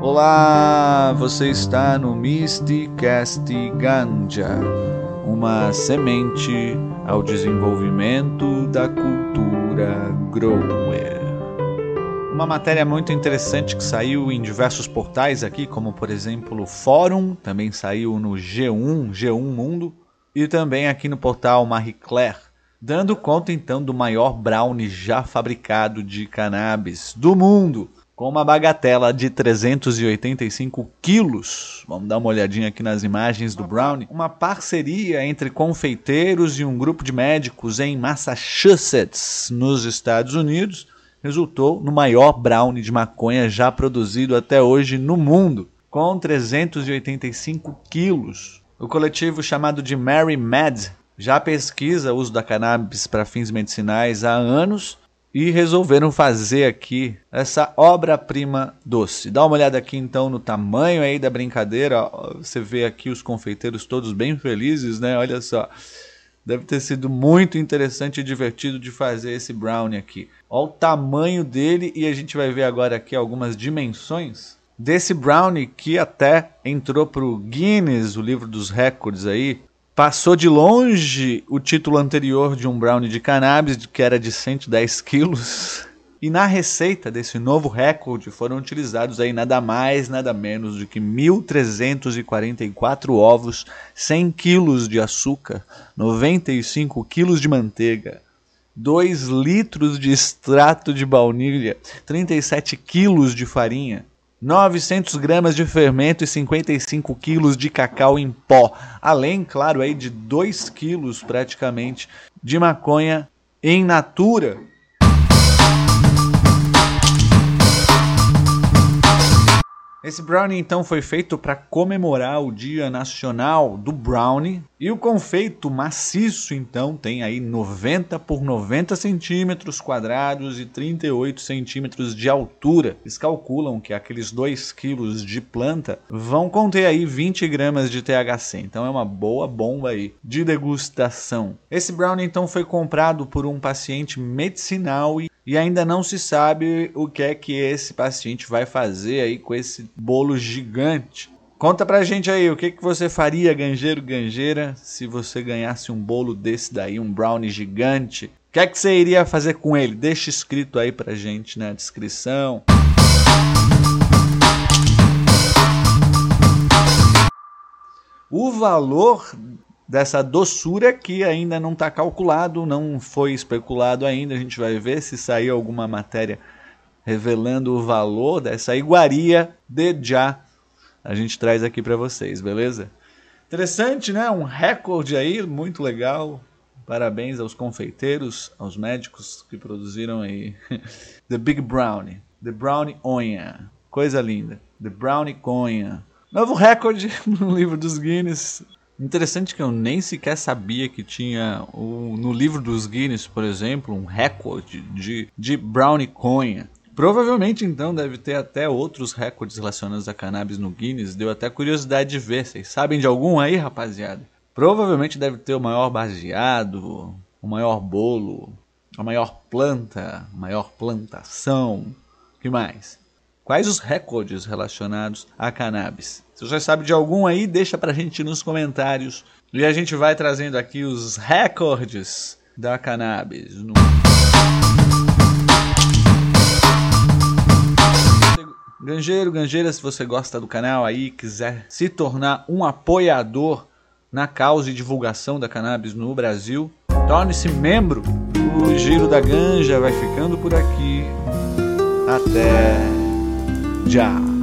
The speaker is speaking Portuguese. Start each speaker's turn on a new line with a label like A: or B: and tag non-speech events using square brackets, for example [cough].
A: Olá, você está no Mysticast Ganja, uma semente ao desenvolvimento da cultura grower. Uma matéria muito interessante que saiu em diversos portais aqui, como por exemplo o Fórum, também saiu no G1, G1 Mundo, e também aqui no portal Marie Claire, dando conta então do maior brownie já fabricado de cannabis do mundo com uma bagatela de 385 quilos. Vamos dar uma olhadinha aqui nas imagens do Brownie. Uma parceria entre confeiteiros e um grupo de médicos em Massachusetts, nos Estados Unidos, resultou no maior brownie de maconha já produzido até hoje no mundo, com 385 quilos. O coletivo chamado de Mary Mad já pesquisa o uso da cannabis para fins medicinais há anos e resolveram fazer aqui essa obra-prima doce. Dá uma olhada aqui então no tamanho aí da brincadeira. Você vê aqui os confeiteiros todos bem felizes, né? Olha só. Deve ter sido muito interessante e divertido de fazer esse brownie aqui. Olha o tamanho dele e a gente vai ver agora aqui algumas dimensões desse brownie que até entrou para o Guinness, o livro dos recordes aí, Passou de longe o título anterior de um brownie de cannabis, que era de 110 quilos. E na receita desse novo recorde foram utilizados aí nada mais, nada menos do que 1.344 ovos, 100 quilos de açúcar, 95 quilos de manteiga, 2 litros de extrato de baunilha, 37 quilos de farinha, 900 gramas de fermento e 55 quilos de cacau em pó, além, claro, aí de 2 quilos praticamente de maconha em natura. Esse brownie então foi feito para comemorar o Dia Nacional do Brownie. E o confeito maciço então tem aí 90 por 90 centímetros quadrados e 38 centímetros de altura. Eles calculam que aqueles 2 quilos de planta vão conter aí 20 gramas de THC. Então é uma boa bomba aí de degustação. Esse brownie então foi comprado por um paciente medicinal e e ainda não se sabe o que é que esse paciente vai fazer aí com esse bolo gigante. Conta pra gente aí, o que, que você faria, ganjeiro, ganjeira, se você ganhasse um bolo desse daí, um brownie gigante? O que é que você iria fazer com ele? Deixa escrito aí pra gente na descrição. O valor dessa doçura que ainda não está calculado, não foi especulado ainda. A gente vai ver se sair alguma matéria revelando o valor dessa iguaria de já. A gente traz aqui para vocês, beleza? Interessante, né? Um recorde aí, muito legal. Parabéns aos confeiteiros, aos médicos que produziram aí. [laughs] The Big Brownie. The Brownie Onha. Coisa linda. The Brownie Conha. Novo recorde [laughs] no livro dos Guinness. Interessante que eu nem sequer sabia que tinha o, no livro dos Guinness, por exemplo, um recorde de, de brownie conha. Provavelmente então deve ter até outros recordes relacionados a cannabis no Guinness. Deu até curiosidade de ver. Vocês sabem de algum aí, rapaziada? Provavelmente deve ter o maior baseado, o maior bolo, a maior planta, a maior plantação. que mais? Quais os recordes relacionados a cannabis? Se você sabe de algum aí, deixa pra gente nos comentários. E a gente vai trazendo aqui os recordes da cannabis. No... Ganjeiro, ganjeira, se você gosta do canal aí, quiser se tornar um apoiador na causa e divulgação da cannabis no Brasil, torne-se membro. O Giro da Ganja vai ficando por aqui. Até job.